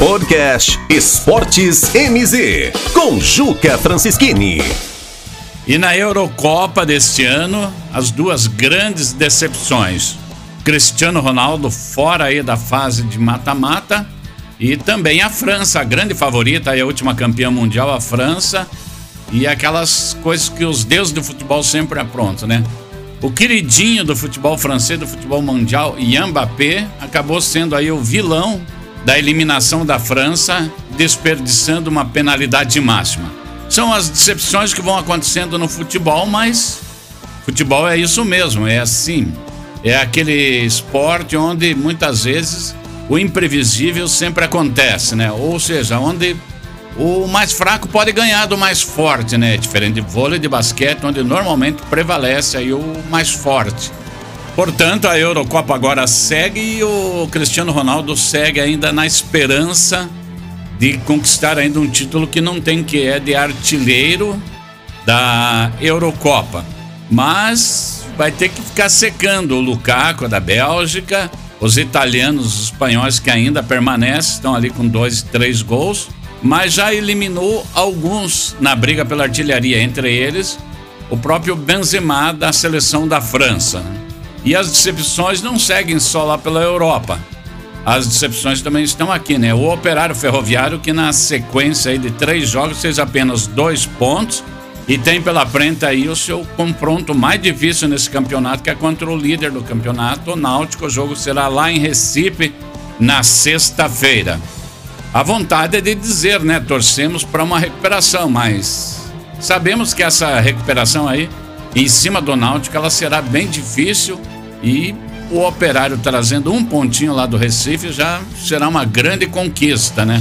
Podcast Esportes MZ, com Juca Francischini. E na Eurocopa deste ano, as duas grandes decepções. Cristiano Ronaldo fora aí da fase de mata-mata e também a França, a grande favorita e a última campeã mundial, a França. E aquelas coisas que os deuses do futebol sempre aprontam, né? O queridinho do futebol francês, do futebol mundial, Ian Mbappé, acabou sendo aí o vilão da eliminação da França, desperdiçando uma penalidade máxima. São as decepções que vão acontecendo no futebol, mas futebol é isso mesmo, é assim. É aquele esporte onde muitas vezes o imprevisível sempre acontece, né? Ou seja, onde o mais fraco pode ganhar do mais forte, né? Diferente de vôlei de basquete, onde normalmente prevalece aí o mais forte. Portanto, a Eurocopa agora segue e o Cristiano Ronaldo segue ainda na esperança de conquistar ainda um título que não tem, que é de artilheiro da Eurocopa. Mas vai ter que ficar secando o Lukaku da Bélgica, os italianos, os espanhóis que ainda permanecem, estão ali com dois, três gols, mas já eliminou alguns na briga pela artilharia, entre eles o próprio Benzema da seleção da França. E as decepções não seguem só lá pela Europa. As decepções também estão aqui, né? O Operário Ferroviário, que na sequência de três jogos fez apenas dois pontos e tem pela frente aí o seu confronto mais difícil nesse campeonato, que é contra o líder do campeonato, o Náutico. O jogo será lá em Recife na sexta-feira. A vontade é de dizer, né? Torcemos para uma recuperação, mas sabemos que essa recuperação aí em cima do Náutico, ela será bem difícil e o Operário trazendo um pontinho lá do Recife já será uma grande conquista, né?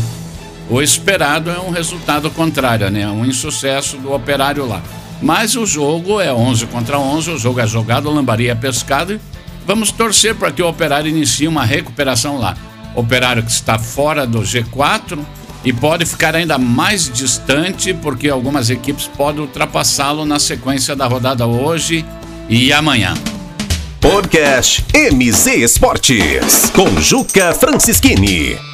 O esperado é um resultado contrário, né? Um insucesso do Operário lá. Mas o jogo é 11 contra 11, o jogo é jogado, o Lambaria é pescado e vamos torcer para que o Operário inicie uma recuperação lá. Operário que está fora do G4, e pode ficar ainda mais distante porque algumas equipes podem ultrapassá-lo na sequência da rodada hoje e amanhã. Podcast MZ Esportes com Juca Francischini.